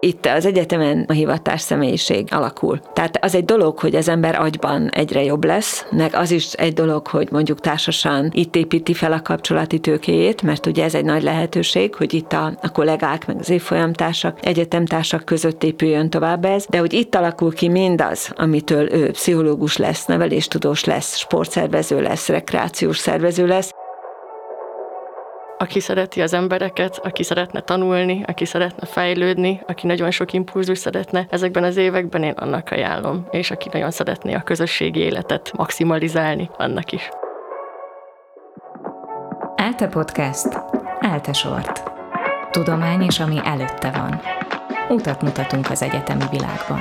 itt az egyetemen a hivatás személyiség alakul. Tehát az egy dolog, hogy az ember agyban egyre jobb lesz, meg az is egy dolog, hogy mondjuk társasan itt építi fel a kapcsolati tőkéjét, mert ugye ez egy nagy lehetőség, hogy itt a, a kollégák, meg az évfolyamtársak, egyetemtársak között épüljön tovább ez, de hogy itt alakul ki mindaz, amitől ő pszichológus lesz, neveléstudós lesz, sportszervező lesz, rekreációs szervező lesz, aki szereti az embereket, aki szeretne tanulni, aki szeretne fejlődni, aki nagyon sok impulzus szeretne ezekben az években, én annak ajánlom. És aki nagyon szeretné a közösségi életet maximalizálni, annak is. Elte Podcast. Elte Sort. Tudomány és ami előtte van. Utat mutatunk az egyetemi világban.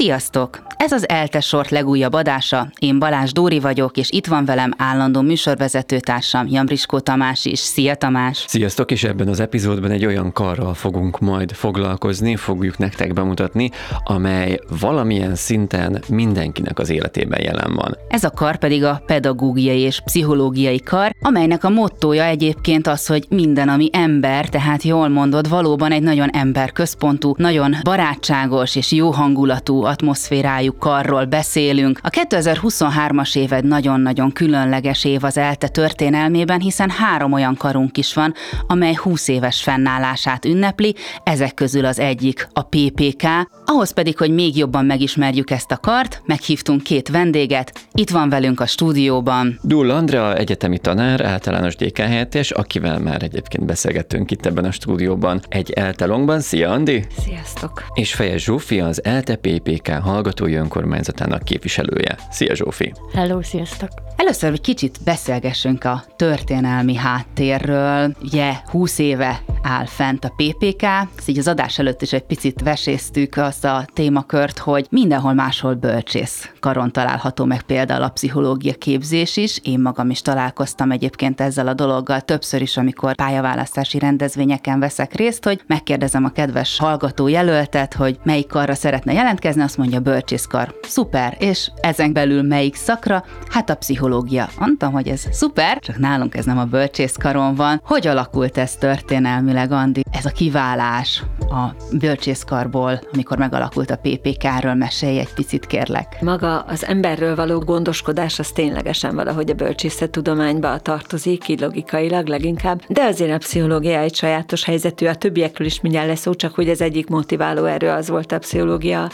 Sziasztok! Ez az Elte Sort legújabb adása. Én Balázs Dóri vagyok, és itt van velem állandó műsorvezetőtársam Jambriskó Tamás is. Szia Tamás! Sziasztok, és ebben az epizódban egy olyan karral fogunk majd foglalkozni, fogjuk nektek bemutatni, amely valamilyen szinten mindenkinek az életében jelen van. Ez a kar pedig a pedagógiai és pszichológiai kar, amelynek a mottója egyébként az, hogy minden, ami ember, tehát jól mondod, valóban egy nagyon emberközpontú, nagyon barátságos és jó hangulatú atmoszférájú karról beszélünk. A 2023-as év egy nagyon-nagyon különleges év az ELTE történelmében, hiszen három olyan karunk is van, amely 20 éves fennállását ünnepli, ezek közül az egyik a PPK, ahhoz pedig, hogy még jobban megismerjük ezt a kart, meghívtunk két vendéget, itt van velünk a stúdióban. Dull Andrea, egyetemi tanár, általános DK helyettes, akivel már egyébként beszélgettünk itt ebben a stúdióban egy eltelongban. Szia Andi! Sziasztok! És Fejes Zsófi, az ELTE PPK hallgatói önkormányzatának képviselője. Szia Zsófi! Hello, sziasztok! Először egy kicsit beszélgessünk a történelmi háttérről. Ugye 20 éve áll fent a PPK, ezt így az adás előtt is egy picit veséztük azt a témakört, hogy mindenhol máshol bölcsész karon található meg például a pszichológia képzés is. Én magam is találkoztam egyébként ezzel a dologgal többször is, amikor pályaválasztási rendezvényeken veszek részt, hogy megkérdezem a kedves hallgató jelöltet, hogy melyik karra szeretne jelentkezni, azt mondja bölcsészkar. Szuper, és ezen belül melyik szakra? Hát a pszichológia. Mondtam, hogy ez szuper, csak nálunk ez nem a bölcsészkaron van. Hogy alakult ez történelmileg, Andi? Ez a kiválás a bölcsészkarból, amikor megalakult a PPK-ről, mesélj egy picit, kérlek. Maga az emberről való gondoskodás az ténylegesen valahogy a bölcsészettudományba tartozik, így logikailag leginkább, de azért a pszichológia egy sajátos helyzetű, a többiekről is mindjárt lesz szó, csak hogy az egyik motiváló erő az volt a pszichológia,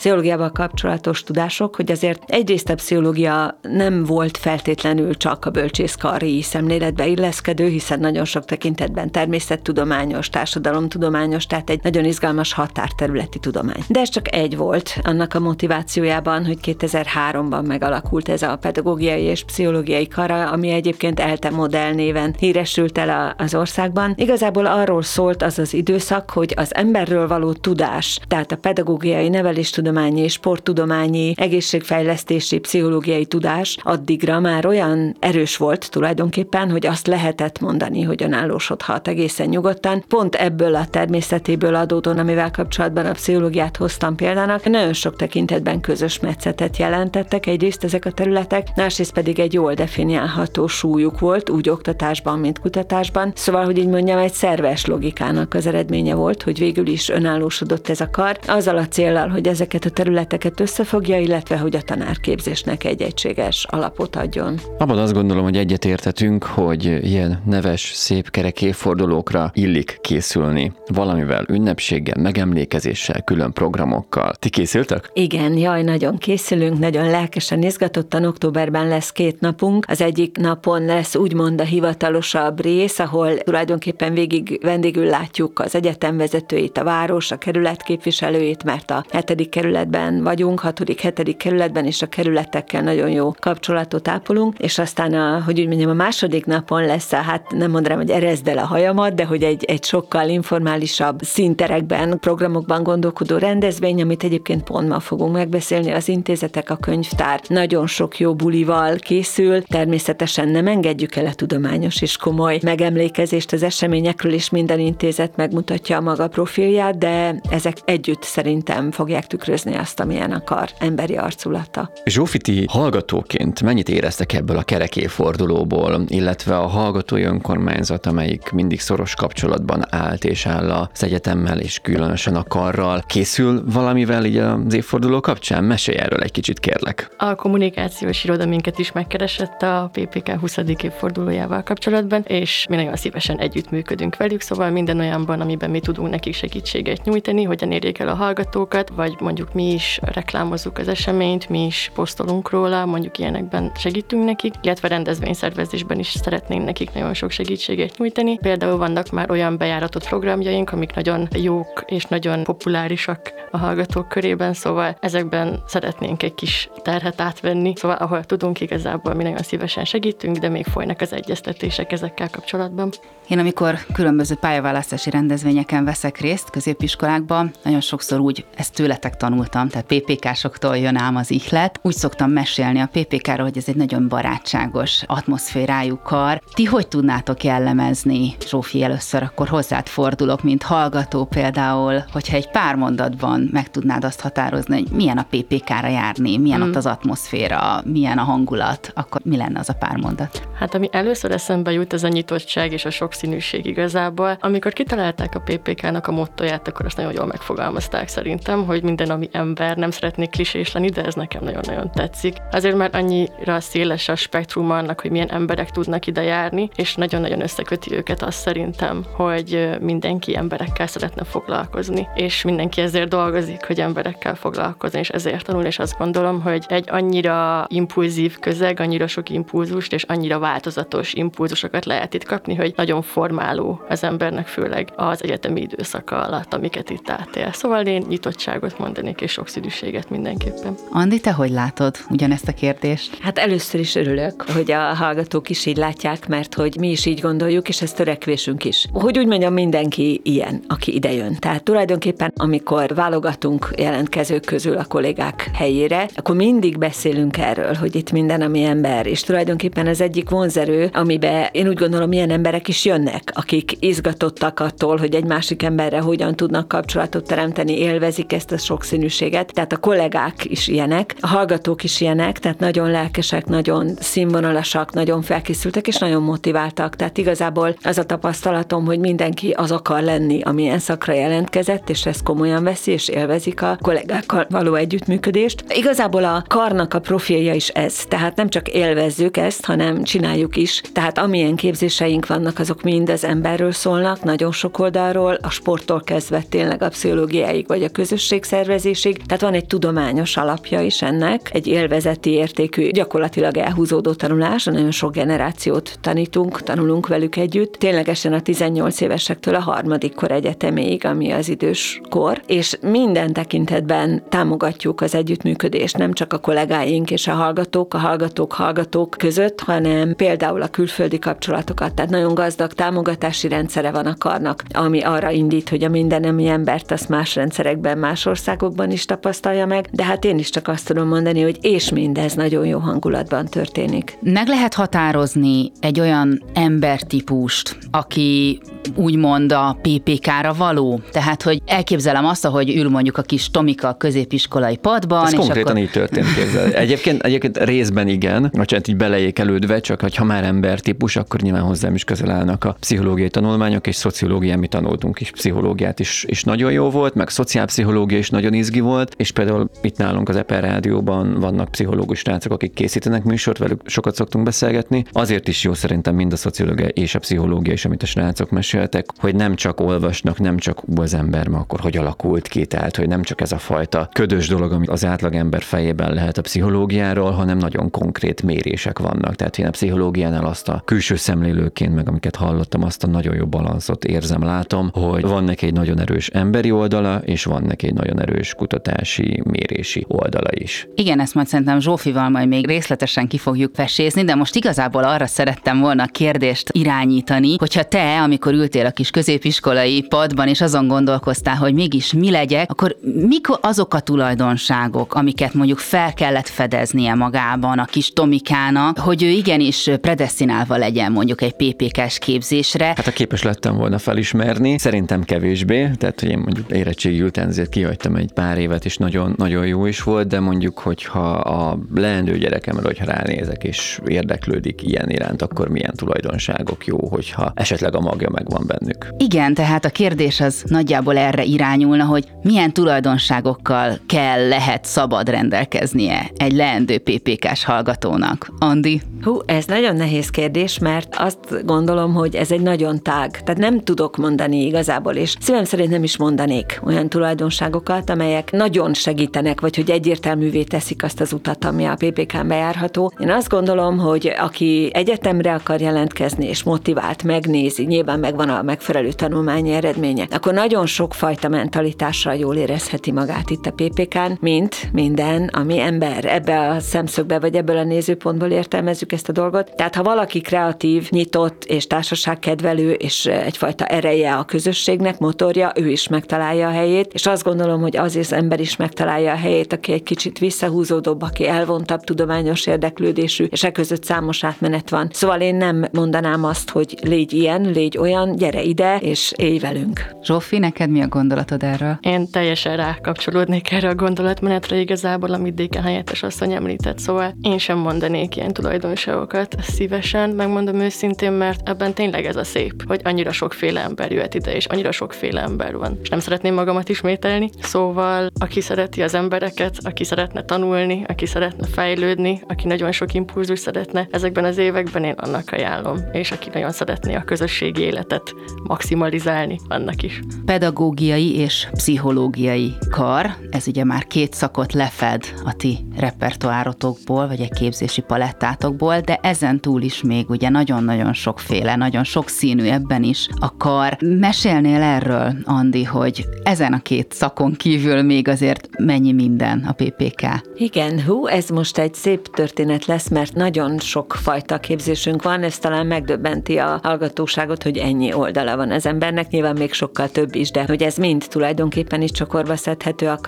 pszichológiával kapcsolatos tudások, hogy azért egyrészt a pszichológia nem volt feltétlenül csak a bölcsészkari szemléletbe illeszkedő, hiszen nagyon sok tekintetben természettudományos, társadalomtudományos, tehát egy nagyon izgalmas határterületi tudomány. De ez csak egy volt annak a motivációjában, hogy 2003-ban megalakult ez a pedagógiai és pszichológiai kara, ami egyébként ELTE modell néven híresült el az országban. Igazából arról szólt az az időszak, hogy az emberről való tudás, tehát a pedagógiai, neveléstudományi és sporttudományi, egészségfejlesztési, pszichológiai tudás addigra már olyan erős volt tulajdonképpen, hogy azt lehetett mondani, hogy önállósodhat egészen nyugodtan. Pont ebből a természetéből adódóan, amivel kapcsolatban a pszichológiát hoztam példának, nagyon sok tekintetben közös metszetet jelentettek, egyrészt ezek a területek, másrészt pedig egy jól definiálható súlyuk volt, úgy oktatásban, mint kutatásban. Szóval, hogy így mondjam, egy szerves logikának az eredménye volt, hogy végül is önállósodott ez a kar, azzal a célral, hogy ezeket a területeket összefogja, illetve hogy a tanárképzésnek egy egységes alapot adjon. Abban azt gondolom, hogy egyetértetünk, hogy ilyen neves, szép kerek évfordulókra illik készülni. Valamivel, ünnepséggel, megemlékezéssel, külön programokkal. Ti készültek? Igen, jaj, nagyon készülünk, nagyon lelkesen, izgatottan. Októberben lesz két napunk. Az egyik napon lesz úgymond a hivatalosabb rész, ahol tulajdonképpen végig vendégül látjuk az egyetem vezetőit, a város, a kerület képviselőit, mert a hetedik kerületben vagyunk, hatodik, hetedik kerületben, és a kerületekkel nagyon jó kapcsolatot ápolunk, és aztán, a, hogy úgy mondjam, a második napon lesz, a, hát nem mondanám, hogy erezd el a hajamat, de hogy egy, egy sokkal informálisabb szinterekben, programokban gondolkodó rendezvény, amit egyébként pont ma fogunk megbeszélni. Az intézetek, a könyvtár nagyon sok jó bulival készül. Természetesen nem engedjük el a tudományos és komoly megemlékezést az eseményekről, és minden intézet megmutatja a maga profilját, de ezek együtt szerintem fogják tükrözni azt, amilyen akar emberi arculata. Zsófiti hallgatóként mennyit éreztek ebből a kerekéfordulóból, illetve a hallgatói önkormányzat, amelyik mindig szoros kapcsolatban állt és áll az egyetemmel és különösen a karral. Készül valamivel így az évforduló kapcsán? Mesélj erről egy kicsit, kérlek. A kommunikációs iroda minket is megkeresett a PPK 20. évfordulójával kapcsolatban, és mi nagyon szívesen együttműködünk velük, szóval minden olyanban, amiben mi tudunk nekik segítséget nyújtani, hogyan érjék el a hallgatókat, vagy mondjuk mi is reklámozzuk az eseményt, mi is posztolunk róla, mondjuk ilyenekben segítünk nekik, illetve rendezvényszervezésben is szeretnénk nekik nagyon sok segítséget nyújtani. Például vannak már olyan bejáratott programjaink, amik nagyon jók és nagyon populárisak a hallgatók körében, szóval ezekben szeretnénk egy kis terhet átvenni, szóval ahol tudunk igazából mi nagyon szívesen segítünk, de még folynak az egyeztetések ezekkel kapcsolatban. Én amikor különböző pályaválasztási rendezvényeken veszek részt középiskolákban, nagyon sokszor úgy ezt tőletek tanultam, tehát PPK-soktól jön ám az ihlet. Úgy szoktam mesélni a PPK-ról, hogy ez egy nagyon barátságos atmoszférájú kar. Ti hogy tudnátok jellemezni, Zsófi, először akkor hozzád fordulok, mint hallgató például, hogyha egy pár mondatban meg tudnád azt határozni, hogy milyen a PPK-ra járni, milyen mm. ott az atmoszféra, milyen a hangulat, akkor mi lenne az a pár mondat? Hát ami először eszembe jut, ez a nyitottság és a sokszínűség igazából. Amikor kitalálták a PPK-nak a mottoját, akkor azt nagyon jól megfogalmazták szerintem, hogy minden, ami ember, nem szeretnék klisés lenni, de ez nekem nagyon-nagyon tetszik. Azért már annyira széles a spektrum annak, hogy milyen emberek tudnak ide járni, és nagyon-nagyon összeköti őket azt szerintem, hogy mindenki emberekkel szeretne foglalkozni, és mindenki ezért dolgozik, hogy emberekkel foglalkozni, és ezért tanul, és azt gondolom, hogy egy annyira impulzív közeg, annyira sok impulzust, és annyira változatos impulzusokat lehet itt kapni, hogy nagyon formáló az embernek, főleg az egyetemi időszaka alatt, amiket itt átél. Szóval én nyitottságot mondanék, és sokszínűséget mindenképpen. Andi, te hogy látod ugyanezt a kérdést? Hát először is örülök, hogy a hallgatók is így látják, mert hogy mi is így gondoljuk, és ez törekvésünk is. Hogy úgy mondjam, mindenki ilyen, aki ide jön. Tehát tulajdonképpen, amikor válogatunk jelentkezők közül a kollégák helyére, akkor mindig beszélünk erről, hogy itt minden, ami ember, és tulajdonképpen ez egyik vonzerő, amiben én úgy gondolom, milyen emberek is jönnek, akik izgatottak attól, hogy egy másik emberre hogyan tudnak kapcsolatot teremteni, élvezik ezt a sokszínűséget. Tehát a kollégák is ilyenek, a hallgatók is ilyenek, tehát nagyon lelkesek, nagyon színvonalasak, nagyon felkészültek és nagyon motiváltak. Tehát igazából az a tapasztalatom, hogy mindenki az akar lenni, amilyen szakra jelentkezett, és ezt komolyan veszi, és élvezik a kollégákkal való együttműködést. Igazából a karnak a profilja is ez, tehát nem csak élvezzük ezt, hanem csináljuk is. Tehát amilyen képzéseink vannak, azok mind az emberről szólnak, nagyon sok oldalról, a sporttól kezdve tényleg a pszichológiáig, vagy a közösség szervezésig. Tehát van egy tudományos alapja is ennek, egy élvezeti értékű, gyakorlatilag elhúzódó tanulás, nagyon sok generációt tanítunk, tanulunk velük együtt. Ténylegesen a 18 évesektől a harmadik kor egyeteméig, ami az idős kor, és minden tekintetben támogatjuk az együttműködést, nem csak a kollégáink és a hallgatók, a hallgatók, hallgatók között, hanem például a külföldi kapcsolatokat. Tehát nagyon gazdag támogatási rendszere van a karnak, ami arra indít, hogy a mindenemi embert azt más rendszerekben, más országokban is tapasztalja meg, de hát én is csak azt tudom mondani, hogy és mindez nagyon jó hangulatban történik. Meg lehet határozni egy olyan embertípust, aki úgymond a PPK-ra való? Tehát, hogy elképzelem azt, hogy ül mondjuk a kis Tomika a középiskolai padban. Ez és konkrétan akkor... így történt, képzel. Egyébként, egyébként részben igen, bocsánat, így beleékelődve, csak ha már embertípus, akkor nyilván hozzám is közel állnak a pszichológiai tanulmányok, és szociológiát mi tanultunk is, pszichológiát is, is nagyon jó volt, meg szociálpszichológia is nagyon izgi volt, és például itt nálunk az Eper Rádióban vannak pszichológus rácok, akik készítenek műsort, velük sokat szoktunk beszélgetni. Azért is jó szerintem mind a szociológia és a pszichológia is, amit a srácok meséltek, hogy nem csak olvasnak, nem csak az ember ma akkor hogy alakult ki, tehát hogy nem csak ez a fajta ködös dolog, ami az átlagember fejében lehet a pszichológiáról, hanem nagyon konkrét mérések vannak. Tehát én a pszichológiánál azt a külső szemlélőként, meg amiket hallottam, azt a nagyon jó balanszot érzem, látom, hogy van neki egy nagyon erős emberi oldala, és van neki egy nagyon erős kutatási, mérési oldala is. Igen, ezt majd szerintem Zsófival majd még részletesen ki fogjuk vesézni, de most igazából arra szerettem volna a kérdést irányítani, hogyha te, amikor ültél a kis középiskolai padban, és azon gondolkoztál, hogy mégis mi legyek, akkor mik azok a tulajdonságok, amiket mondjuk fel kellett fedeznie magában a kis Tomikának, hogy ő igenis predestinálva legyen mondjuk egy PPK-s képzésre? Hát a képes lettem volna felismerni, szerintem kevésbé, tehát hogy én mondjuk érettségi után azért kihagytam egy pár évet, és nagyon, nagyon jó is volt, de mondjuk, hogyha a leendő gyerekemre, hogyha ránézek és érdeklődik ilyen iránt, akkor milyen tulajdonságok jó, hogyha esetleg a magja megvan bennük. Igen, tehát a kérdés az nagyjából erre irányulna, hogy milyen tulajdonságokkal kell, lehet, szabad rendelkeznie egy leendő PPK-s hallgatónak. Andi? Hú, ez nagyon nehéz kérdés, mert azt gondolom, hogy ez egy nagyon tág. Tehát nem tudok mondani igazából, és szívem szerint nem is mondanék olyan tulajdonságokat, amelyek nagyon segítenek, vagy hogy egyértelművé teszik azt az utat, ami a PPK-n bejárható. Én azt gondolom, hogy aki egyetemre akar jelentkezni, és motivált, megnézi, nyilván megvan a megfelelő tanulmányi eredménye, akkor nagyon sokfajta mentalitással jól érezheti magát itt a PPK-n, mint minden, ami ember. Ebbe a szemszögbe, vagy ebből a nézőpontból értelmezzük ezt a dolgot. Tehát ha valaki kreatív, nyitott és társaságkedvelő, és egyfajta ereje a közösségnek, motorja, ő is megtalálja a helyét, és azt gondolom, hogy az az ember is megtalálja a helyét, aki egy kicsit visszahúzódóbb, aki elvontabb tudományos érdeklődésű, és e között számos átmenet van. Szóval én nem mondanám azt, hogy légy ilyen, légy olyan, gyere ide, és élj velünk. Zsófi, neked mi a gondolatod erről? Én teljesen rákapcsolódnék erre a gondolatmenetre igazából, amit Déken helyettes asszony említett, szóval én sem mondanék ilyen tulajdonságokat szívesen, megmondom őszintén, mert ebben tényleg ez a szép, hogy annyira sokféle ember jöhet ide, és annyira sokféle ember van. És nem szeretném magamat ismételni, szóval aki szereti az embereket, aki szeretne tanulni, aki szeretne fejlődni, aki nagyon sok impulzus szeretne, ezekben az években én annak ajánlom, és aki nagyon szeretné a közösségi életet maximalizálni, annak is. Pedagógiai és pszichológiai kar, ez ugye már két szakot lefed a ti repertoárotokból, vagy egy képzési palettátokból, de ezen túl is még ugye nagyon-nagyon sokféle, nagyon sok színű ebben is a kar. Mesélnél erről, Andi, hogy ezen a két szakon kívül még azért mennyi minden a PPK? Igen, hú, ez most egy szép történet lesz, mert nagyon sok fajta képzésünk van, ez talán megdöbbenti a hallgatóságot, hogy ennyi oldala van az embernek, nyilván még sokkal több is, de hogy ez mind tulajdonképpen is csokorba szedhető a.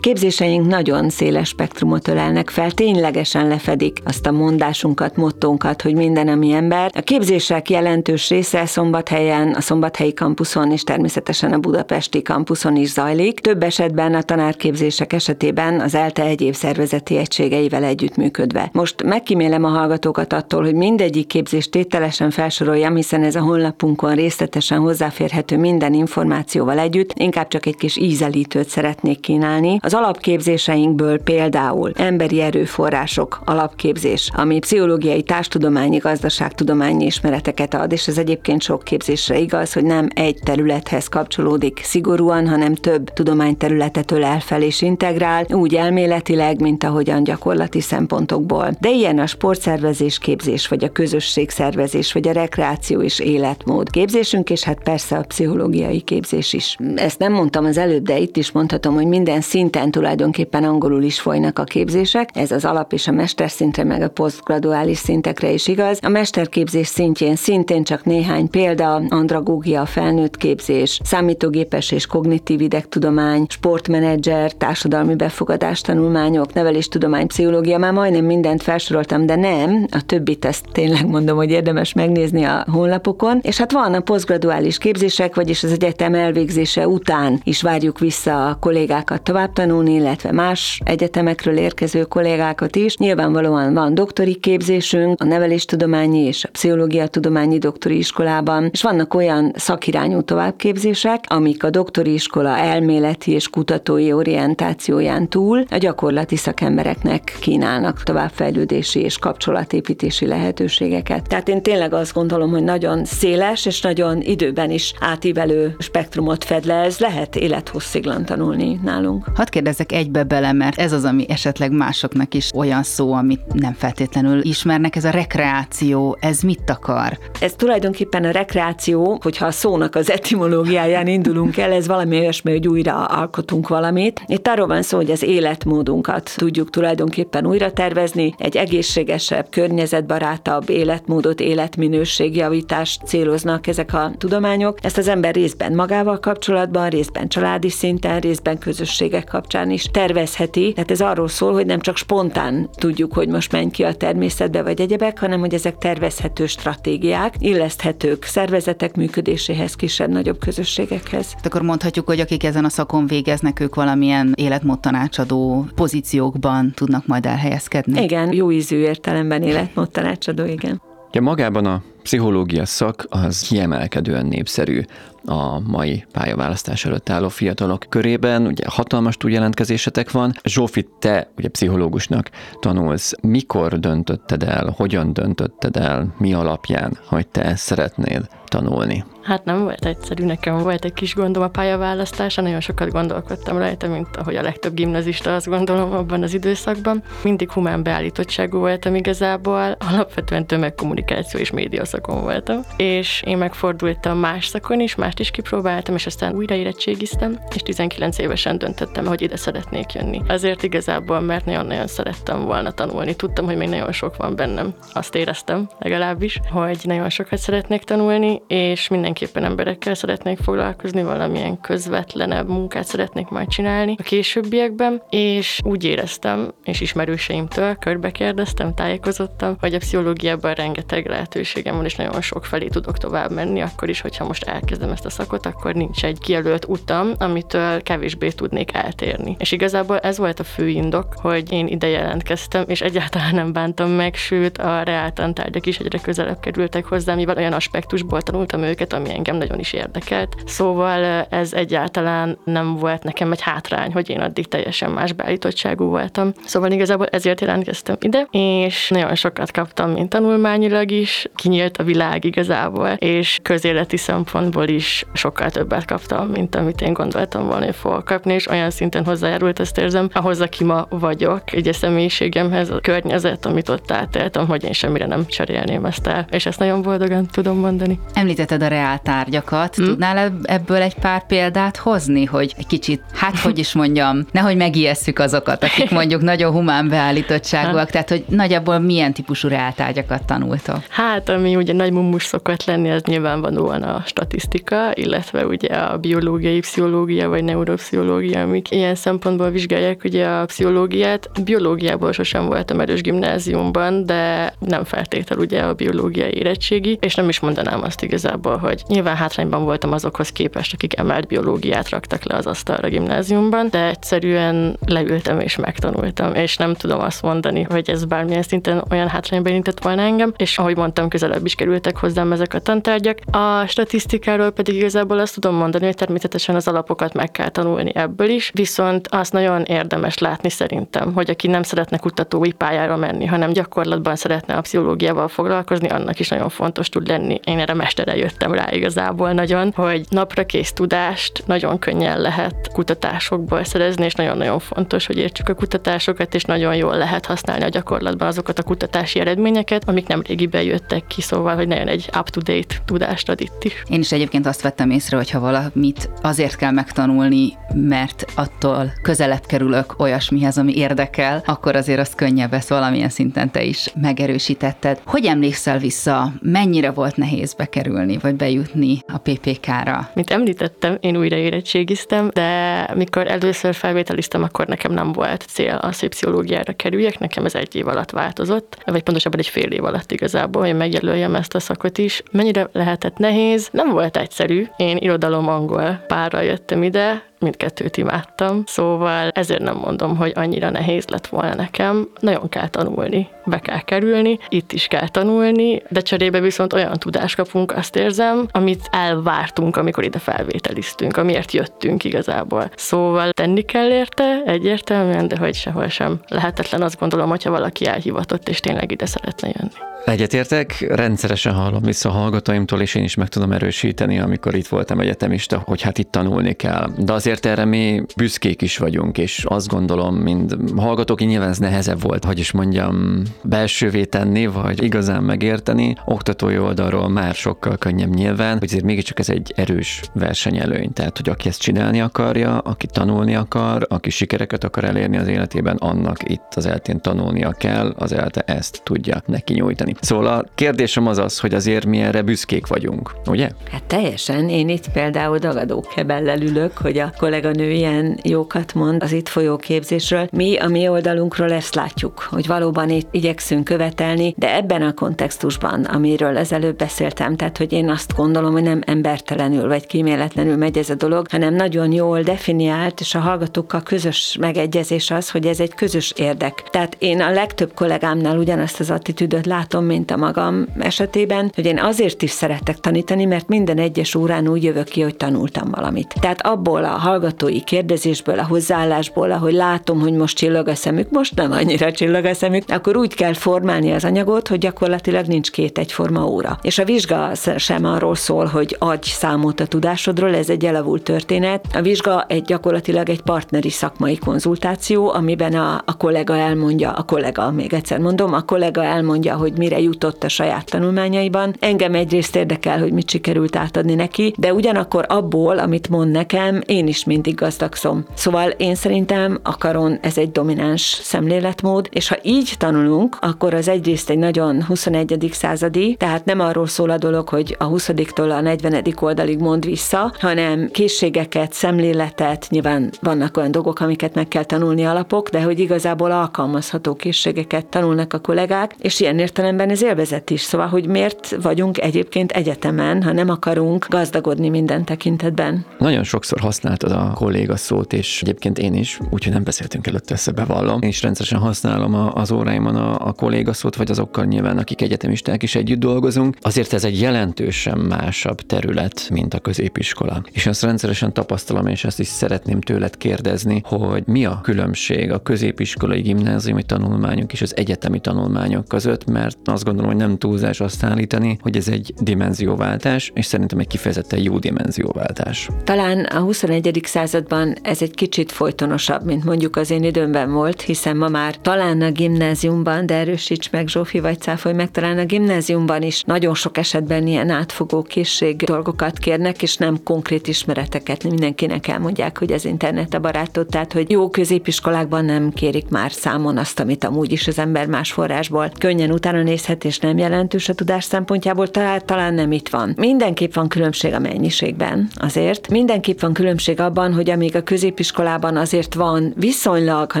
Képzéseink nagyon széles spektrumot ölelnek fel, ténylegesen lefedik azt a mondásunkat, mottónkat, hogy minden, ami ember. A képzések jelentős része Szombathelyen, a Szombathelyi kampuszon és természetesen a Budapesti kampuszon is zajlik. Több esetben a tanárképzések esetében az ELTE egyéb szervezeti egységeivel együttműködve. Most megkímélem a hallgatókat attól, hogy mindegyik képzést tételesen felsoroljam, hiszen ez a honlapunkon részletesen hozzáférhető minden információval együtt, inkább csak egy kis ízelítőt szeretnék kínálni. Az alapképzéseinkből például emberi erőforrások alapképzés, ami pszichológiai, társtudományi, gazdaságtudományi ismereteket ad, és ez egyébként sok képzésre igaz, hogy nem egy területhez kapcsolódik szigorúan, hanem több tudományterületet ölel fel és integrál, úgy elméletileg, mint ahogyan gyakorlati szempontokból. De ilyen a sportszervezés képzés, vagy a közösségszervezés, vagy a rekreáció és életmód képzésünk, és hát persze a pszichológiai képzés is. Ezt nem mondtam az előbb, de itt is mondhatom, hogy minden szinten tulajdonképpen angolul is folynak a képzések. Ez az alap és a mesterszintre, meg a posztgraduális szintekre is igaz. A mesterképzés szintjén szintén csak néhány példa, andragógia, felnőtt képzés, számítógépes és kognitív idegtudomány, sportmenedzser, társadalmi befogadás tanulmányok, neveléstudomány, pszichológia, már majdnem mindent felsoroltam, de nem, a többit ezt tényleg mondom, hogy érdemes megnézni a honlapokon. És hát van a posztgraduális képzések, vagyis az egyetem elvégzése után is várjuk vissza a kollégákat tovább tanulni, illetve más egyetemekről érkező kollégákat is. Nyilvánvalóan van doktori képzésünk, a neveléstudományi és a pszichológia tudományi doktori iskolában, és vannak olyan szakirányú továbbképzések, amik a doktori iskola elméleti és kutatói orientációján túl a gyakorlati szakembereknek kínálnak továbbfejlődési és kapcsolatépítési lehetőségeket. Tehát én tényleg azt gondolom, hogy nagyon széles és nagyon időben is átívelő spektrumot fed le, ez lehet élethossziglan tanulni nálunk. Hadd kérdezzek egybe bele, mert ez az, ami esetleg másoknak is olyan szó, amit nem feltétlenül ismernek, ez a rekreáció, ez mit akar? Ez tulajdonképpen a rekreáció, hogyha a szónak az etimológiáján indulunk el, ez valami olyasmi, hogy újra alkotunk valamit. Itt arról van szó, hogy az életmódunkat tudjuk tulajdonképpen újra tervezni, egy egészségesebb, környezetbarátabb életmódot, életminőségjavítást céloznak ezek a tudományok, ezt az ember részben magával kapcsolatban, részben családi szinten, részben közösségek kapcsán is tervezheti. Tehát ez arról szól, hogy nem csak spontán tudjuk, hogy most menj ki a természetbe vagy egyebek, hanem hogy ezek tervezhető stratégiák, illeszthetők szervezetek működéséhez, kisebb-nagyobb közösségekhez. Hát akkor mondhatjuk, hogy akik ezen a szakon végeznek, ők valamilyen életmód tanácsadó pozíciókban tudnak majd elhelyezkedni. Igen, jó ízű értelemben életmód tanácsadó, igen. Ja, magában a pszichológia szak az kiemelkedően népszerű a mai pályaválasztás előtt álló fiatalok körében. Ugye hatalmas túljelentkezésetek van. Zsófi, te ugye pszichológusnak tanulsz. Mikor döntötted el, hogyan döntötted el, mi alapján, hogy te ezt szeretnéd tanulni? Hát nem volt egyszerű, nekem volt egy kis gondom a pályaválasztása, nagyon sokat gondolkodtam rajta, mint ahogy a legtöbb gimnazista azt gondolom abban az időszakban. Mindig humán beállítottságú voltam igazából, alapvetően tömegkommunikáció és média szakon voltam, és én megfordultam más szakon is, mást is kipróbáltam, és aztán újra érettségiztem, és 19 évesen döntöttem, hogy ide szeretnék jönni. Azért igazából, mert nagyon-nagyon szerettem volna tanulni. Tudtam, hogy még nagyon sok van bennem. Azt éreztem legalábbis, hogy nagyon sokat szeretnék tanulni, és mindenképpen emberekkel szeretnék foglalkozni, valamilyen közvetlenebb munkát szeretnék majd csinálni a későbbiekben, és úgy éreztem, és ismerőseimtől körbe kérdeztem, tájékozottam, hogy a pszichológiában rengeteg lehetőségem van, és nagyon sok felé tudok tovább menni, akkor is, hogyha most elkezdem ezt a szakot, akkor nincs egy kijelölt utam, amitől kevésbé tudnék eltérni. És igazából ez volt a fő indok, hogy én ide jelentkeztem, és egyáltalán nem bántam meg, sőt a reáltantárgyak is egyre közelebb kerültek hozzám, mivel olyan aspektusból tanultam őket, ami engem nagyon is érdekelt. Szóval ez egyáltalán nem volt nekem egy hátrány, hogy én addig teljesen más beállítottságú voltam. Szóval igazából ezért jelentkeztem ide, és nagyon sokat kaptam, mint tanulmányilag is, kinyílt a világ igazából, és közéleti szempontból is sokkal többet kaptam, mint amit én gondoltam volna, hogy fogok kapni, és olyan szinten hozzájárult, ezt érzem, ahhoz, aki ma vagyok, egy a személyiségemhez, a környezet, amit ott átéltem, hogy én semmire nem cserélném ezt el, és ezt nagyon boldogan tudom mondani. Említetted a reál tárgyakat, hmm. tudnál ebből egy pár példát hozni, hogy egy kicsit, hát hogy is mondjam, nehogy megijesszük azokat, akik mondjuk nagyon humán beállítottságúak, tehát hogy nagyjából milyen típusú reáltárgyakat tanultok? Hát, ami ugye nagy mumus szokott lenni, az nyilvánvalóan a statisztika, illetve ugye a biológiai pszichológia vagy neuropszichológia, amik ilyen szempontból vizsgálják ugye a pszichológiát. Biológiából sosem voltam erős gimnáziumban, de nem feltétel ugye a biológiai érettségi, és nem is mondanám azt igazából, hogy nyilván hátrányban voltam azokhoz képest, akik emelt biológiát raktak le az asztalra gimnáziumban, de egyszerűen leültem és megtanultam, és nem tudom azt mondani, hogy ez bármilyen szinten olyan hátrányban érintett volna engem, és ahogy mondtam, közelebb is kerültek hozzám ezek a tantárgyak. A statisztikáról pedig igazából azt tudom mondani, hogy természetesen az alapokat meg kell tanulni ebből is, viszont azt nagyon érdemes látni szerintem, hogy aki nem szeretne kutatói pályára menni, hanem gyakorlatban szeretne a pszichológiával foglalkozni, annak is nagyon fontos tud lenni. Én erre mestere jöttem rá igazából nagyon, hogy napra kész tudást nagyon könnyen lehet kutatásokból szerezni, és nagyon-nagyon fontos, hogy értsük a kutatásokat, és nagyon jól lehet használni a gyakorlatban azokat a kutatási eredményeket, amik nem régiben jöttek ki, szóval, hogy nagyon egy up-to-date tudást ad itt is. Én is egyébként azt vettem észre, hogy ha valamit azért kell megtanulni, mert attól közelebb kerülök olyasmihez, ami érdekel, akkor azért az könnyebb ezt valamilyen szinten te is megerősítetted. Hogy emlékszel vissza, mennyire volt nehéz bekerülni, vagy bejutni a PPK-ra? Mint említettem, én újra érettségiztem, de mikor először felvételiztem, akkor nekem nem volt cél a szépsziológiára kerüljek, nekem ez egy év alatt változott, vagy pontosabban egy fél év alatt igazából, hogy megjelöljem ezt a szakot is. Mennyire lehetett nehéz? Nem volt egyszerű. Én irodalom-angol párral jöttem ide, mindkettőt imádtam, szóval ezért nem mondom, hogy annyira nehéz lett volna nekem. Nagyon kell tanulni, be kell kerülni, itt is kell tanulni, de cserébe viszont olyan tudást kapunk, azt érzem, amit elvártunk, amikor ide felvételiztünk, amiért jöttünk igazából. Szóval tenni kell érte, egyértelműen, de hogy sehol sem lehetetlen, azt gondolom, hogyha valaki elhivatott és tényleg ide szeretne jönni. Egyetértek, rendszeresen hallom vissza a hallgatóimtól, és én is meg tudom erősíteni, amikor itt voltam egyetemista, hogy hát itt tanulni kell. De azért azért erre mi büszkék is vagyunk, és azt gondolom, mind hallgatók, nyilván ez nehezebb volt, hogy is mondjam, belsővé tenni, vagy igazán megérteni. Oktatói oldalról már sokkal könnyebb nyilván, hogy azért mégiscsak ez egy erős versenyelőny. Tehát, hogy aki ezt csinálni akarja, aki tanulni akar, aki sikereket akar elérni az életében, annak itt az eltén tanulnia kell, az elte ezt tudja neki nyújtani. Szóval a kérdésem az az, hogy azért mi erre büszkék vagyunk, ugye? Hát teljesen. Én itt például dagadó kebellel ülök, hogy a kolléganő ilyen jókat mond az itt folyó képzésről. Mi a mi oldalunkról ezt látjuk, hogy valóban itt igyekszünk követelni, de ebben a kontextusban, amiről ezelőtt beszéltem, tehát hogy én azt gondolom, hogy nem embertelenül vagy kíméletlenül megy ez a dolog, hanem nagyon jól definiált, és a hallgatókkal közös megegyezés az, hogy ez egy közös érdek. Tehát én a legtöbb kollégámnál ugyanazt az attitűdöt látom, mint a magam esetében, hogy én azért is szeretek tanítani, mert minden egyes órán úgy jövök ki, hogy tanultam valamit. Tehát abból a hallgatói kérdezésből, a hozzáállásból, ahogy látom, hogy most csillag a szemük, most nem annyira csillag a szemük, akkor úgy kell formálni az anyagot, hogy gyakorlatilag nincs két egyforma óra. És a vizsga sem arról szól, hogy adj számot a tudásodról, ez egy elavult történet. A vizsga egy gyakorlatilag egy partneri szakmai konzultáció, amiben a, a kollega elmondja, a kollega, még egyszer mondom, a kollega elmondja, hogy mire jutott a saját tanulmányaiban. Engem egyrészt érdekel, hogy mit sikerült átadni neki, de ugyanakkor abból, amit mond nekem, én is mindig gazdagszom. Szóval én szerintem a karon ez egy domináns szemléletmód, és ha így tanulunk, akkor az egyrészt egy nagyon 21. századi, tehát nem arról szól a dolog, hogy a 20-tól a 40. oldalig mond vissza, hanem készségeket, szemléletet, nyilván vannak olyan dolgok, amiket meg kell tanulni alapok, de hogy igazából alkalmazható készségeket tanulnak a kollégák, és ilyen értelemben ez élvezet is. Szóval, hogy miért vagyunk egyébként egyetemen, ha nem akarunk gazdagodni minden tekintetben. Nagyon sokszor használtad a kolléga szót, és egyébként én is, úgyhogy nem beszéltünk előtte, ezt bevallom. Én is rendszeresen használom az óráimon a, a kolléga szót, vagy azokkal nyilván, akik egyetemisták is együtt dolgozunk. Azért ez egy jelentősen másabb terület, mint a középiskola. És azt rendszeresen tapasztalom, és ezt is szeretném tőled kérdezni, hogy mi a különbség a középiskolai gimnáziumi tanulmányok és az egyetemi tanulmányok között, mert azt gondolom, hogy nem túlzás azt állítani, hogy ez egy dimenzióváltás, és szerintem egy kifejezetten jó dimenzióváltás. Talán a 21. században ez egy kicsit folytonosabb, mint mondjuk az én időmben volt, hiszen ma már talán a gimnáziumban, de erősíts meg Zsófi vagy cáfolj meg, talán a gimnáziumban is nagyon sok esetben ilyen átfogó készség dolgokat kérnek, és nem konkrét ismereteket. Mindenkinek elmondják, hogy az internet a barátot, tehát hogy jó középiskolákban nem kérik már számon azt, amit amúgy is az ember más forrásból könnyen utána nézhet, és nem jelentős a tudás szempontjából, tehát talán nem itt van. Mindenképp van különbség a mennyiségben azért. Mindenképp van különbség abban, hogy amíg a középiskolában azért van viszonylag, ha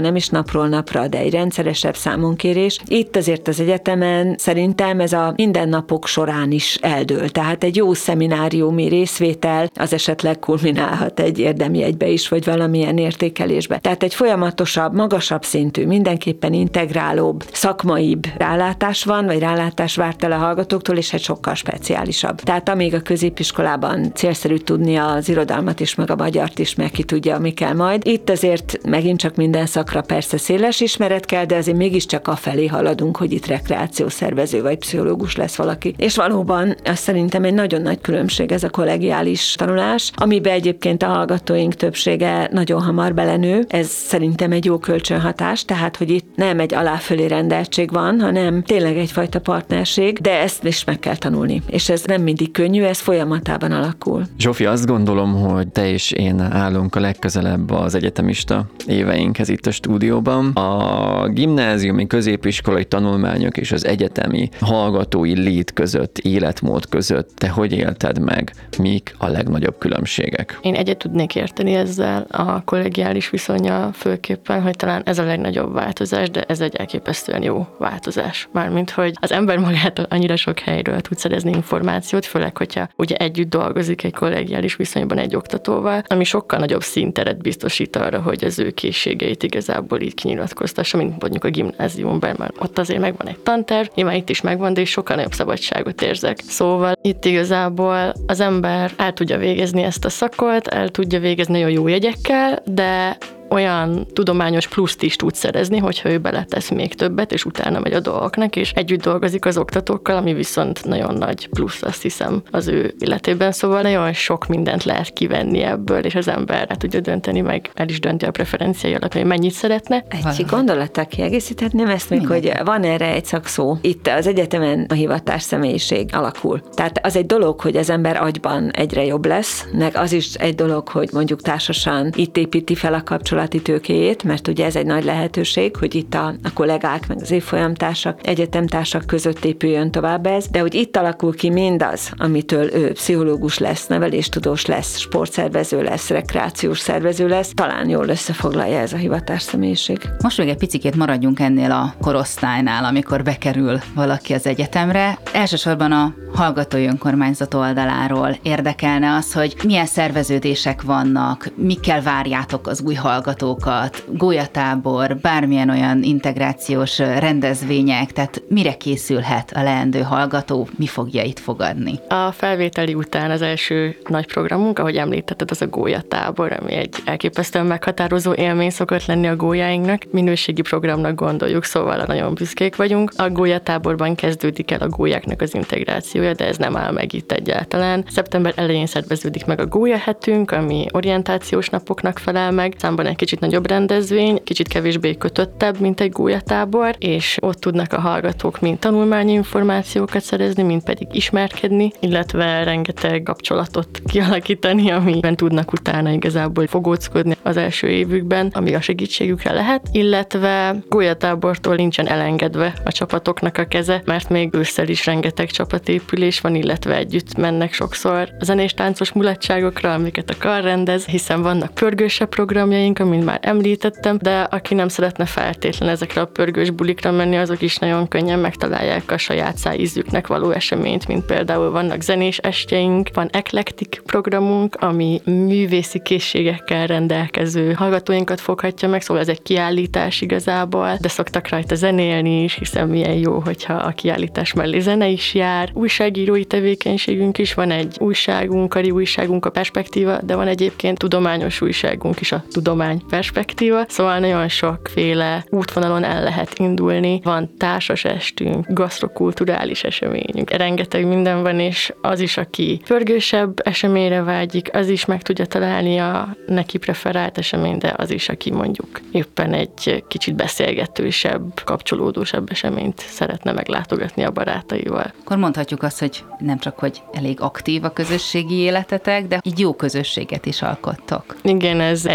nem is napról napra, de egy rendszeresebb számonkérés, itt azért az egyetemen szerintem ez a mindennapok során is eldől. Tehát egy jó szemináriumi részvétel az esetleg kulminálhat egy érdemi egybe is, vagy valamilyen értékelésbe. Tehát egy folyamatosabb, magasabb szintű, mindenképpen integrálóbb, szakmaibb rálátás van, vagy rálátás várt el a hallgatóktól, és egy sokkal speciálisabb. Tehát amíg a középiskolában célszerű tudni az irodalmat is, meg a magyart is, meg ki tudja, mi kell majd. Itt azért megint csak minden szakra persze széles ismeret kell, de azért mégiscsak afelé haladunk, hogy itt rekreációszervező vagy pszichológus lesz valaki. És valóban azt szerintem egy nagyon nagy különbség ez a kollegiális tanulás, amiben egyébként a hallgatóink többsége nagyon hamar belenő. Ez szerintem egy jó kölcsönhatás, tehát hogy itt nem egy aláfölé rendeltség van, hanem tényleg egyfajta partnerség, de ezt is meg kell tanulni. És ez nem mindig könnyű, ez folyamatában alakul. Zsófi, azt gondolom, hogy te és én állunk a legközelebb az egyetemista éveinkhez itt a stúdióban. A gimnáziumi középiskolai tanulmányok és az egyetemi hallgatói lét között, életmód között te hogy élted meg? Mik a legnagyobb különbségek? Én egyet tudnék érteni ezzel a kollegiális viszonya főképpen, hogy talán ez a legnagyobb változás, de ez egy elképesztően jó változás. Mármint, hogy az ember magától annyira sok helyről tud szerezni információt, főleg, hogyha ugye együtt dolgozik egy kollegiális viszonyban egy oktatóval, ami sokkal nagyobb szinteret biztosít arra, hogy az ő készségeit igazából így kinyilatkoztassa, mint mondjuk a gimnáziumban, mert ott azért megvan egy tanterv, nyilván itt is megvan, de is sokkal nagyobb szabadságot érzek. Szóval itt igazából az ember el tudja végezni ezt a szakot, el tudja végezni nagyon jó jegyekkel, de olyan tudományos pluszt is tud szerezni, hogyha ő beletesz még többet, és utána megy a dolgoknak, és együtt dolgozik az oktatókkal, ami viszont nagyon nagy plusz, azt hiszem, az ő életében. Szóval nagyon sok mindent lehet kivenni ebből, és az ember el tudja dönteni, meg el is dönti a preferenciái alapján, hogy mennyit szeretne. Egy gondolattal kiegészíthetném ezt még, hogy van erre egy szakszó. Itt az egyetemen a hivatás személyiség alakul. Tehát az egy dolog, hogy az ember agyban egyre jobb lesz, meg az is egy dolog, hogy mondjuk társasan itt építi fel a kapcsolati tőkéjét, mert ugye ez egy nagy lehetőség, hogy itt a, a kollégák, meg az évfolyamtársak, egyetemtársak között épüljön tovább ez, de hogy itt alakul ki mindaz, amitől ő pszichológus lesz, neveléstudós lesz, sportszervező lesz, rekreációs szervező lesz, talán jól összefoglalja ez a hivatás személyiség. Most még egy picit maradjunk ennél a korosztálynál, amikor bekerül valaki az egyetemre. Elsősorban a hallgatói önkormányzat oldaláról érdekelne az, hogy milyen szerveződések vannak, mikkel várjátok az új hallgatókat, gólyatábor, bármilyen olyan integrációs rendezvények, tehát mire készülhet a leendő hallgató, mi fogja itt fogadni? A felvételi után az első nagy programunk, ahogy említetted, az a gólyatábor, ami egy elképesztően meghatározó élmény szokott lenni a gólyáinknak. Minőségi programnak gondoljuk, szóval nagyon büszkék vagyunk. A gólyatáborban kezdődik el a gólyáknak az integrációja, de ez nem áll meg itt egyáltalán. Szeptember elején szerveződik meg a gólyahetünk, ami orientációs napoknak felel meg. Számban egy kicsit nagyobb rendezvény, kicsit kevésbé kötöttebb, mint egy gólyatábor, és ott tudnak a hallgatók mind tanulmányi információkat szerezni, mind pedig ismerkedni, illetve rengeteg kapcsolatot kialakítani, amiben tudnak utána igazából fogóckodni az első évükben, ami a segítségükre lehet, illetve gólyatábortól nincsen elengedve a csapatoknak a keze, mert még ősszel is rengeteg csapatépülés van, illetve együtt mennek sokszor a zenés táncos mulatságokra, amiket a kar rendez, hiszen vannak pörgősebb programjaink, amit már említettem, de aki nem szeretne feltétlen ezekre a pörgős bulikra menni, azok is nagyon könnyen megtalálják a saját szájízüknek való eseményt, mint például vannak zenés estjeink, van eklektik programunk, ami művészi készségekkel rendelkező hallgatóinkat foghatja meg, szóval ez egy kiállítás igazából, de szoktak rajta zenélni is, hiszen milyen jó, hogyha a kiállítás mellé zene is jár. Újságírói tevékenységünk is, van egy újságunk, kari újságunk a perspektíva, de van egyébként tudományos újságunk is a tudomány perspektíva, szóval nagyon sokféle útvonalon el lehet indulni. Van társas estünk, gasztrokulturális eseményünk, rengeteg minden van, és az is, aki pörgősebb eseményre vágyik, az is meg tudja találni a neki preferált esemény, de az is, aki mondjuk éppen egy kicsit beszélgetősebb, kapcsolódósabb eseményt szeretne meglátogatni a barátaival. Akkor mondhatjuk azt, hogy nem csak, hogy elég aktív a közösségi életetek, de így jó közösséget is alkottok. Igen, ez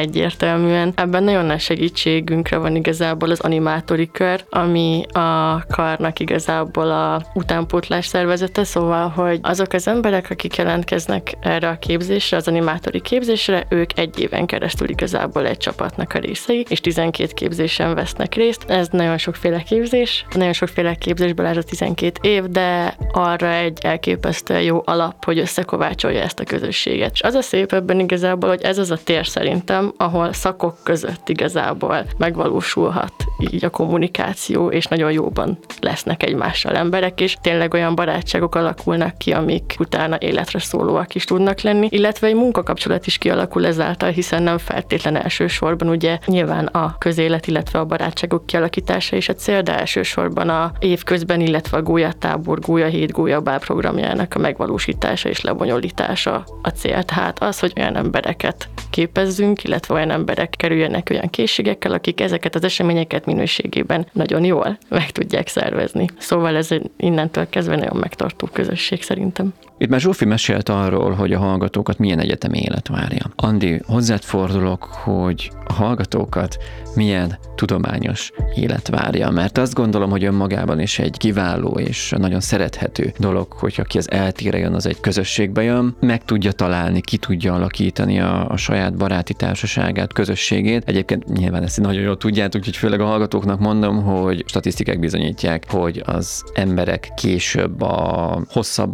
egyértelműen. Ebben nagyon nagy segítségünkre van igazából az animátori kör, ami a karnak igazából a utánpótlás szervezete, szóval, hogy azok az emberek, akik jelentkeznek erre a képzésre, az animátori képzésre, ők egy éven keresztül igazából egy csapatnak a részei, és 12 képzésen vesznek részt. Ez nagyon sokféle képzés, nagyon sokféle képzésből ez a 12 év, de arra egy elképesztően jó alap, hogy összekovácsolja ezt a közösséget. És az a szép ebben igazából, hogy ez az a tér szerintem, ahol szakok között igazából megvalósulhat így a kommunikáció, és nagyon jóban lesznek egymással emberek, és tényleg olyan barátságok alakulnak ki, amik utána életre szólóak is tudnak lenni, illetve egy munkakapcsolat is kialakul ezáltal, hiszen nem feltétlen elsősorban ugye nyilván a közélet, illetve a barátságok kialakítása is a cél, de elsősorban a évközben, illetve a gólyatábor, gólyahét, gólyabál programjának a megvalósítása és lebonyolítása a cél. Tehát az, hogy olyan embereket képezzünk, illetve olyan emberek kerüljenek olyan készségekkel, akik ezeket az eseményeket minőségében nagyon jól meg tudják szervezni. Szóval ez innentől kezdve nagyon megtartó közösség szerintem. Itt már Zsófi mesélt arról, hogy a hallgatókat milyen egyetemi élet várja. Andi, hozzád fordulok, hogy a hallgatókat milyen tudományos élet várja, mert azt gondolom, hogy önmagában is egy kiváló és nagyon szerethető dolog, hogyha ki az eltére jön, az egy közösségbe jön, meg tudja találni, ki tudja alakítani a, a saját baráti társaságát, közösségét. Egyébként nyilván ezt nagyon jól tudjátok, úgyhogy főleg a hallgatóknak mondom, hogy statisztikák bizonyítják, hogy az emberek később a hosszabb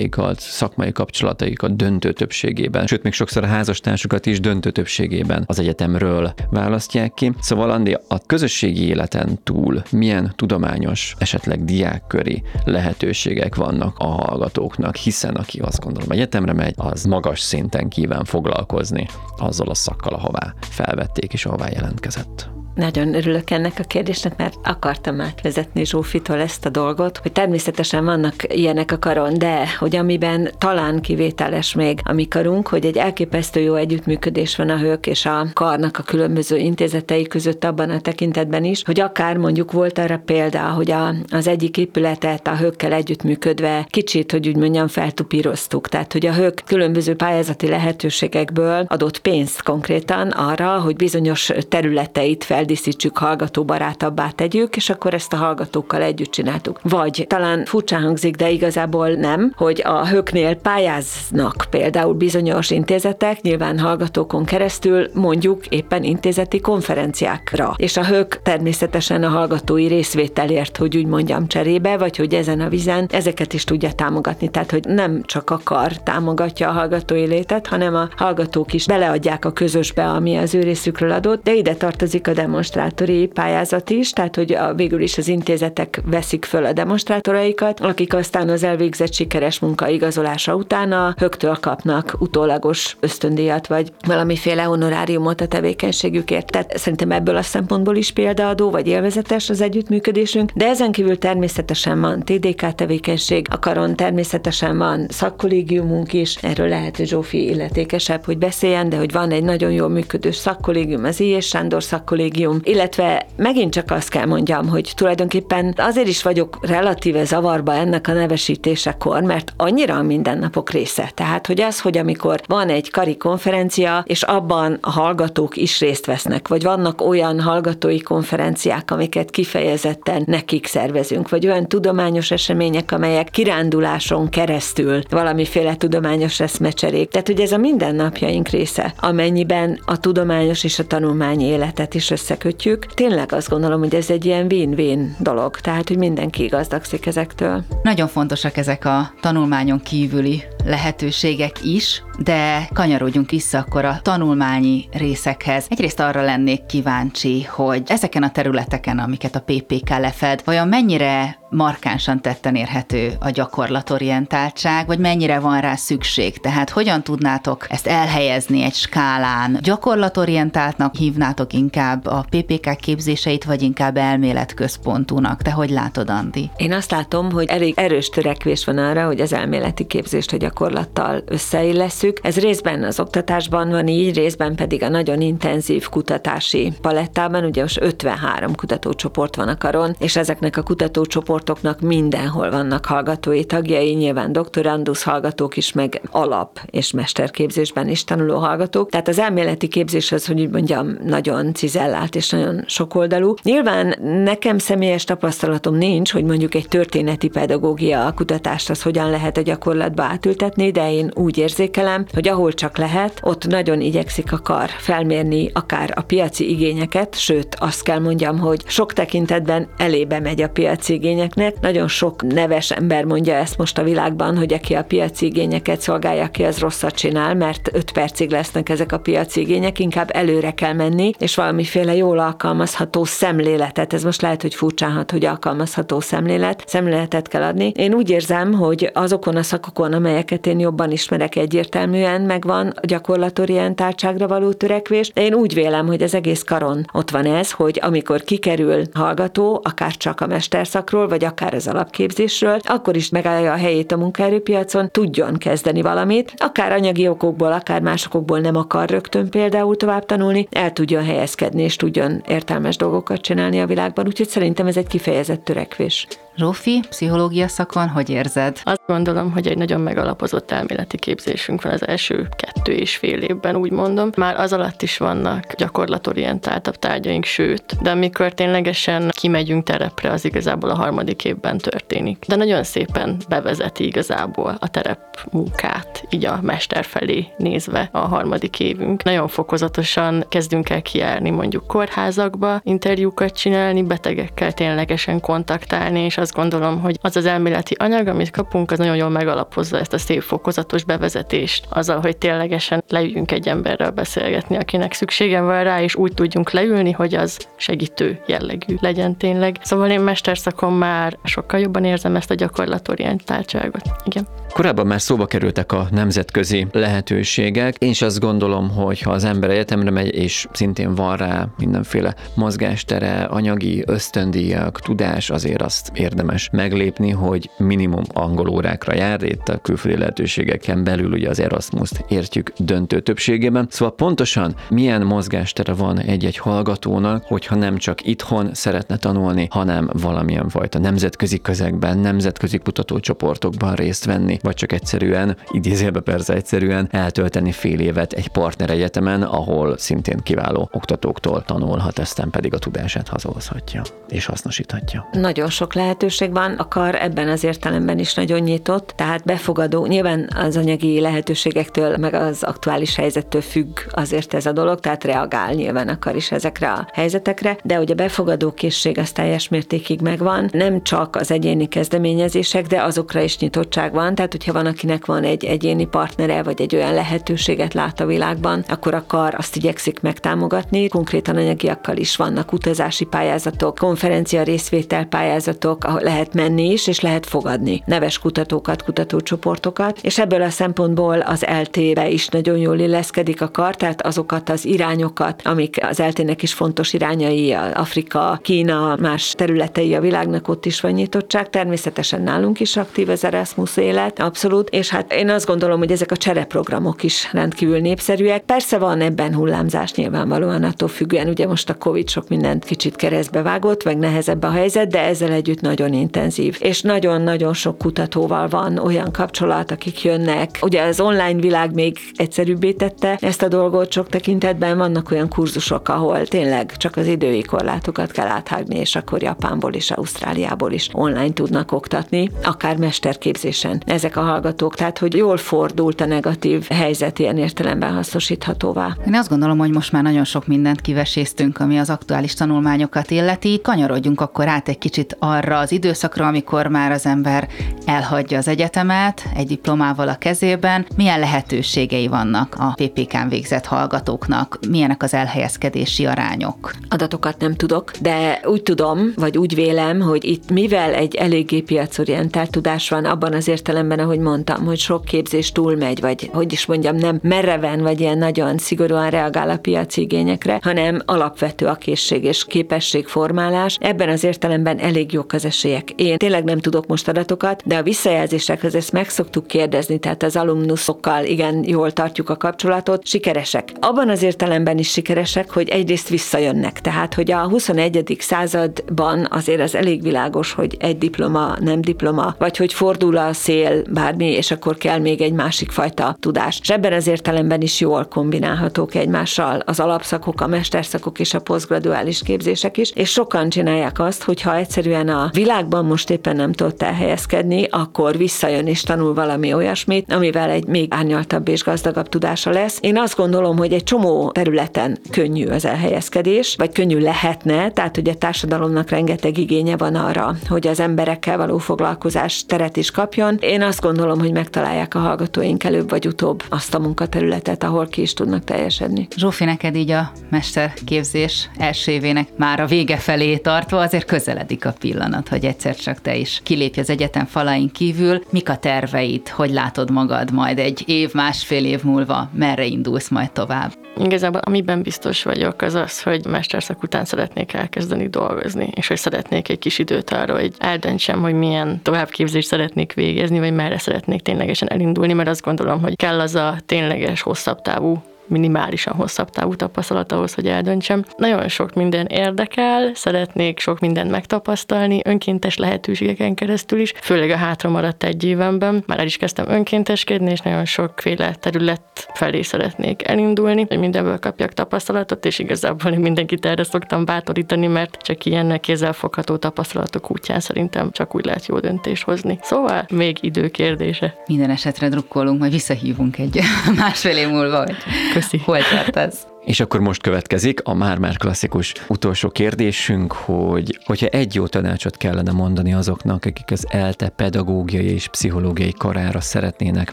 barátságaikat, szakmai kapcsolataikat döntő többségében, sőt még sokszor a házastársukat is döntő többségében az egyetemről választják ki. Szóval Andi, a közösségi életen túl milyen tudományos, esetleg diákköri lehetőségek vannak a hallgatóknak, hiszen aki azt gondolom egyetemre megy, az magas szinten kíván foglalkozni azzal a szakkal, ahová felvették és ahová jelentkezett. Nagyon örülök ennek a kérdésnek, mert akartam átvezetni Zsófitól ezt a dolgot, hogy természetesen vannak ilyenek a karon, de hogy amiben talán kivételes még a mi karunk, hogy egy elképesztő jó együttműködés van a hők és a karnak a különböző intézetei között abban a tekintetben is, hogy akár mondjuk volt arra példa, hogy a, az egyik épületet a hőkkel együttműködve kicsit, hogy úgy mondjam, feltupíroztuk. Tehát, hogy a hők különböző pályázati lehetőségekből adott pénzt konkrétan arra, hogy bizonyos területeit fel feldíszítsük, hallgatóbarátabbá tegyük, és akkor ezt a hallgatókkal együtt csináltuk. Vagy talán furcsán hangzik, de igazából nem, hogy a höknél pályáznak például bizonyos intézetek, nyilván hallgatókon keresztül mondjuk éppen intézeti konferenciákra. És a hök természetesen a hallgatói részvételért, hogy úgy mondjam, cserébe, vagy hogy ezen a vizen ezeket is tudja támogatni. Tehát, hogy nem csak akar támogatja a hallgatói létet, hanem a hallgatók is beleadják a közösbe, ami az ő részükről adott, de ide tartozik a demonstrátori pályázat is, tehát hogy a, végül is az intézetek veszik föl a demonstrátoraikat, akik aztán az elvégzett sikeres munka igazolása után a högtől kapnak utólagos ösztöndíjat, vagy valamiféle honoráriumot a tevékenységükért. Tehát szerintem ebből a szempontból is példaadó, vagy élvezetes az együttműködésünk, de ezen kívül természetesen van TDK tevékenység, a karon természetesen van szakkollégiumunk is, erről lehet, hogy Zsófi illetékesebb, hogy beszéljen, de hogy van egy nagyon jól működő szakkollégium, az I. Sándor szakkollégium, kollégium, illetve megint csak azt kell mondjam, hogy tulajdonképpen azért is vagyok relatíve zavarba ennek a nevesítésekor, mert annyira a mindennapok része. Tehát, hogy az, hogy amikor van egy kari konferencia, és abban a hallgatók is részt vesznek, vagy vannak olyan hallgatói konferenciák, amiket kifejezetten nekik szervezünk, vagy olyan tudományos események, amelyek kiránduláson keresztül valamiféle tudományos eszmecserék. Tehát, hogy ez a mindennapjaink része, amennyiben a tudományos és a tanulmányi életet is össze összekötjük. Tényleg azt gondolom, hogy ez egy ilyen win-win dolog, tehát, hogy mindenki gazdagszik ezektől. Nagyon fontosak ezek a tanulmányon kívüli lehetőségek is, de kanyarodjunk vissza akkor a tanulmányi részekhez. Egyrészt arra lennék kíváncsi, hogy ezeken a területeken, amiket a PPK lefed, vajon mennyire markánsan tetten érhető a gyakorlatorientáltság, vagy mennyire van rá szükség? Tehát hogyan tudnátok ezt elhelyezni egy skálán? Gyakorlatorientáltnak hívnátok inkább a PPK képzéseit, vagy inkább elméletközpontúnak? Te hogy látod, Andi? Én azt látom, hogy elég erős törekvés van arra, hogy az elméleti képzést a gyakorlattal összeillesszük. Ez részben az oktatásban van így, részben pedig a nagyon intenzív kutatási palettában, ugye most 53 kutatócsoport van a karon, és ezeknek a kutatócsoportoknak mindenhol vannak hallgatói tagjai, nyilván doktorandusz hallgatók is, meg alap és mesterképzésben is tanuló hallgatók. Tehát az elméleti képzés az, hogy úgy mondjam, nagyon cizellált és nagyon sokoldalú. Nyilván nekem személyes tapasztalatom nincs, hogy mondjuk egy történeti pedagógia kutatást az hogyan lehet a gyakorlatba átültetni, de én úgy érzékelem, hogy ahol csak lehet, ott nagyon igyekszik a kar felmérni akár a piaci igényeket, sőt azt kell mondjam, hogy sok tekintetben elébe megy a piaci igényeknek. Nagyon sok neves ember mondja ezt most a világban, hogy aki a piaci igényeket szolgálja ki, az rosszat csinál, mert 5 percig lesznek ezek a piaci igények, inkább előre kell menni, és valamiféle jól alkalmazható szemléletet, ez most lehet, hogy furcsán hat, hogy alkalmazható szemlélet, szemléletet kell adni. Én úgy érzem, hogy azokon a szakokon, amelyeket én jobban ismerek egyértelműen, megvan a gyakorlatorientáltságra való törekvés, de én úgy vélem, hogy az egész karon ott van ez, hogy amikor kikerül hallgató, akár csak a mesterszakról, vagy akár az alapképzésről, akkor is megállja a helyét a munkaerőpiacon, tudjon kezdeni valamit, akár anyagi okokból, akár másokból nem akar rögtön például tovább tanulni, el tudjon helyezkedni, és tudjon értelmes dolgokat csinálni a világban, úgyhogy szerintem ez egy kifejezett törekvés. Zsófi, pszichológia szakon, hogy érzed? Azt gondolom, hogy egy nagyon megalapozott elméleti képzésünk van az első kettő és fél évben, úgy mondom. Már az alatt is vannak gyakorlatorientáltabb tárgyaink, sőt, de amikor ténylegesen kimegyünk terepre, az igazából a harmadik évben történik. De nagyon szépen bevezeti igazából a terep munkát, így a mester felé nézve a harmadik évünk. Nagyon fokozatosan kezdünk el kijárni mondjuk kórházakba, interjúkat csinálni, betegekkel ténylegesen kontaktálni, és azt azt gondolom, hogy az az elméleti anyag, amit kapunk, az nagyon jól megalapozza ezt a szép fokozatos bevezetést, azzal, hogy ténylegesen leüljünk egy emberrel beszélgetni, akinek szüksége van rá, és úgy tudjunk leülni, hogy az segítő jellegű legyen tényleg. Szóval én mesterszakon már sokkal jobban érzem ezt a gyakorlatorientáltságot. Igen. Korábban már szóba kerültek a nemzetközi lehetőségek. Én is azt gondolom, hogy ha az ember egyetemre megy, és szintén van rá mindenféle mozgástere, anyagi ösztöndíjak, tudás, azért azt érdemes meglépni, hogy minimum angol órákra jár, itt a külföldi lehetőségeken belül ugye az Erasmus-t értjük döntő többségében. Szóval pontosan milyen mozgástere van egy-egy hallgatónak, hogyha nem csak itthon szeretne tanulni, hanem valamilyen fajta nemzetközi közegben, nemzetközi kutatócsoportokban részt venni, vagy csak egyszerűen, idézélbe persze egyszerűen eltölteni fél évet egy partner egyetemen, ahol szintén kiváló oktatóktól tanulhat, aztán pedig a tudását hazahozhatja és hasznosíthatja. Nagyon sok lehetőség van, a kar ebben az értelemben is nagyon nyitott, tehát befogadó, nyilván az anyagi lehetőségektől, meg az aktuális helyzettől függ azért ez a dolog, tehát reagál nyilván akar is ezekre a helyzetekre, de hogy a befogadó készség az teljes mértékig megvan, nem csak az egyéni kezdeményezések, de azokra is nyitottság van, tehát hogyha van, akinek van egy egyéni partnere, vagy egy olyan lehetőséget lát a világban, akkor akar azt igyekszik megtámogatni. Konkrétan anyagiakkal is vannak utazási pályázatok, konferencia részvétel pályázatok, lehet menni is, és lehet fogadni neves kutatókat, kutatócsoportokat, és ebből a szempontból az LT-be is nagyon jól illeszkedik a kar, tehát azokat az irányokat, amik az LT-nek is fontos irányai, Afrika, Kína, más területei a világnak ott is van nyitottság, természetesen nálunk is aktív az Erasmus élet, abszolút, és hát én azt gondolom, hogy ezek a csereprogramok is rendkívül népszerűek. Persze van ebben hullámzás nyilvánvalóan attól függően, ugye most a Covid sok mindent kicsit keresztbe vágott, meg nehezebb a helyzet, de ezzel együtt nagyon intenzív. És nagyon-nagyon sok kutatóval van olyan kapcsolat, akik jönnek. Ugye az online világ még egyszerűbbé tette ezt a dolgot sok tekintetben, vannak olyan kurzusok, ahol tényleg csak az idői korlátokat kell áthágni, és akkor Japánból is, Ausztráliából is online tudnak oktatni, akár mesterképzésen ezek a hallgatók, tehát hogy jól fordult a negatív helyzet ilyen értelemben hasznosíthatóvá. Én azt gondolom, hogy most már nagyon sok mindent kiveséztünk, ami az aktuális tanulmányokat illeti. Kanyarodjunk akkor át egy kicsit arra az időszakra, amikor már az ember elhagyja az egyetemet egy diplomával a kezében. Milyen lehetőségei vannak a PPK-n végzett hallgatóknak? Milyenek az elhelyezkedési arányok? Adatokat nem tudok, de úgy tudom, vagy úgy vélem, hogy itt mivel egy eléggé piacorientált tudás van abban az értelemben, ahogy mondtam, hogy sok képzés túlmegy, vagy hogy is mondjam, nem mereven, vagy ilyen nagyon szigorúan reagál a piaci igényekre, hanem alapvető a készség és képességformálás. Ebben az értelemben elég jók az esélyek. Én tényleg nem tudok most adatokat, de a visszajelzésekhez ezt meg szoktuk kérdezni, tehát az alumnuszokkal igen jól tartjuk a kapcsolatot, sikeresek. Abban az értelemben is sikeresek, hogy egyrészt visszajönnek. Tehát, hogy a 21. században azért az elég világos, hogy egy diploma, nem diploma, vagy hogy fordul a szél, bármi, és akkor kell még egy másik fajta tudás. És ebben az értelemben is jól kombinálhatók egymással az alapszakok, a mesterszakok és a posztgraduális képzések is, és sokan csinálják azt, hogy ha egyszerűen a világban most éppen nem tudott elhelyezkedni, akkor visszajön és tanul valami olyasmit, amivel egy még árnyaltabb és gazdagabb tudása lesz. Én azt gondolom, hogy egy csomó területen könnyű az elhelyezkedés, vagy könnyű lehetne, tehát hogy a társadalomnak rengeteg igénye van arra, hogy az emberekkel való foglalkozás teret is kapjon. Én azt gondolom, hogy megtalálják a hallgatóink előbb vagy utóbb azt a munkaterületet, ahol ki is tudnak teljesedni. Zsófi, neked így a mesterképzés első évének már a vége felé tartva azért közeledik a pillanat, hogy egyszer csak te is kilépj az egyetem falain kívül. Mik a terveid? Hogy látod magad majd egy év, másfél év múlva? Merre indulsz majd tovább? Igazából amiben biztos vagyok, az az, hogy mesterszak után szeretnék elkezdeni dolgozni, és hogy szeretnék egy kis időt arra, hogy eldöntsem, hogy milyen továbbképzést szeretnék végezni, vagy merre szeretnék ténylegesen elindulni, mert azt gondolom, hogy kell az a tényleges hosszabb távú minimálisan hosszabb távú tapasztalat ahhoz, hogy eldöntsem. Nagyon sok minden érdekel, szeretnék sok mindent megtapasztalni, önkéntes lehetőségeken keresztül is, főleg a hátra maradt egy évemben. Már el is kezdtem önkénteskedni, és nagyon sokféle terület felé szeretnék elindulni, hogy mindenből kapjak tapasztalatot, és igazából én mindenkit erre szoktam bátorítani, mert csak ilyen kézzelfogható tapasztalatok útján szerintem csak úgy lehet jó döntést hozni. Szóval még idő kérdése. Minden esetre drukkolunk, majd visszahívunk egy másfél év múlva, hogy Köszi. hol tartasz. És akkor most következik a már-már klasszikus utolsó kérdésünk, hogy hogyha egy jó tanácsot kellene mondani azoknak, akik az ELTE pedagógiai és pszichológiai karára szeretnének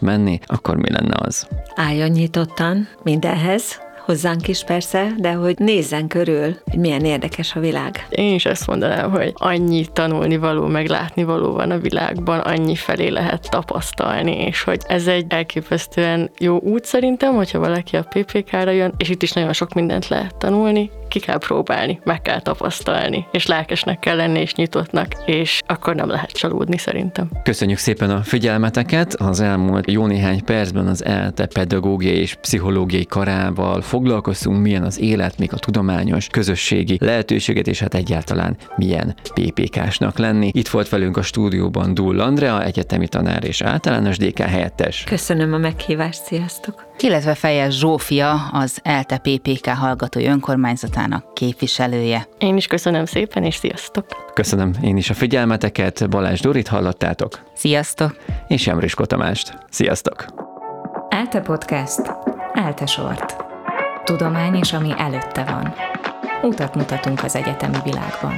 menni, akkor mi lenne az? Álljon nyitottan mindenhez, hozzánk is persze, de hogy nézzen körül, hogy milyen érdekes a világ. Én is ezt mondanám, hogy annyi tanulni való, meg látni való van a világban, annyi felé lehet tapasztalni, és hogy ez egy elképesztően jó út szerintem, hogyha valaki a PPK-ra jön, és itt is nagyon sok mindent lehet tanulni, ki kell próbálni, meg kell tapasztalni, és lelkesnek kell lenni, és nyitottnak, és akkor nem lehet csalódni szerintem. Köszönjük szépen a figyelmeteket! Az elmúlt jó néhány percben az ELTE pedagógiai és pszichológiai karával foglalkoztunk, milyen az élet, még a tudományos, közösségi lehetőséget, és hát egyáltalán milyen PPK-snak lenni. Itt volt velünk a stúdióban Dull Andrea, egyetemi tanár és általános DK helyettes. Köszönöm a meghívást, sziasztok! Illetve Fejes Zsófia, az ELTE PPK hallgatói önkormányzatának képviselője. Én is köszönöm szépen, és sziasztok! Köszönöm én is a figyelmeteket, Balázs Dorit hallottátok, Sziasztok! és Emrisko Tamást. Sziasztok! ELTE Podcast. ELTE Sort. Tudomány és ami előtte van. Utat mutatunk az egyetemi világban.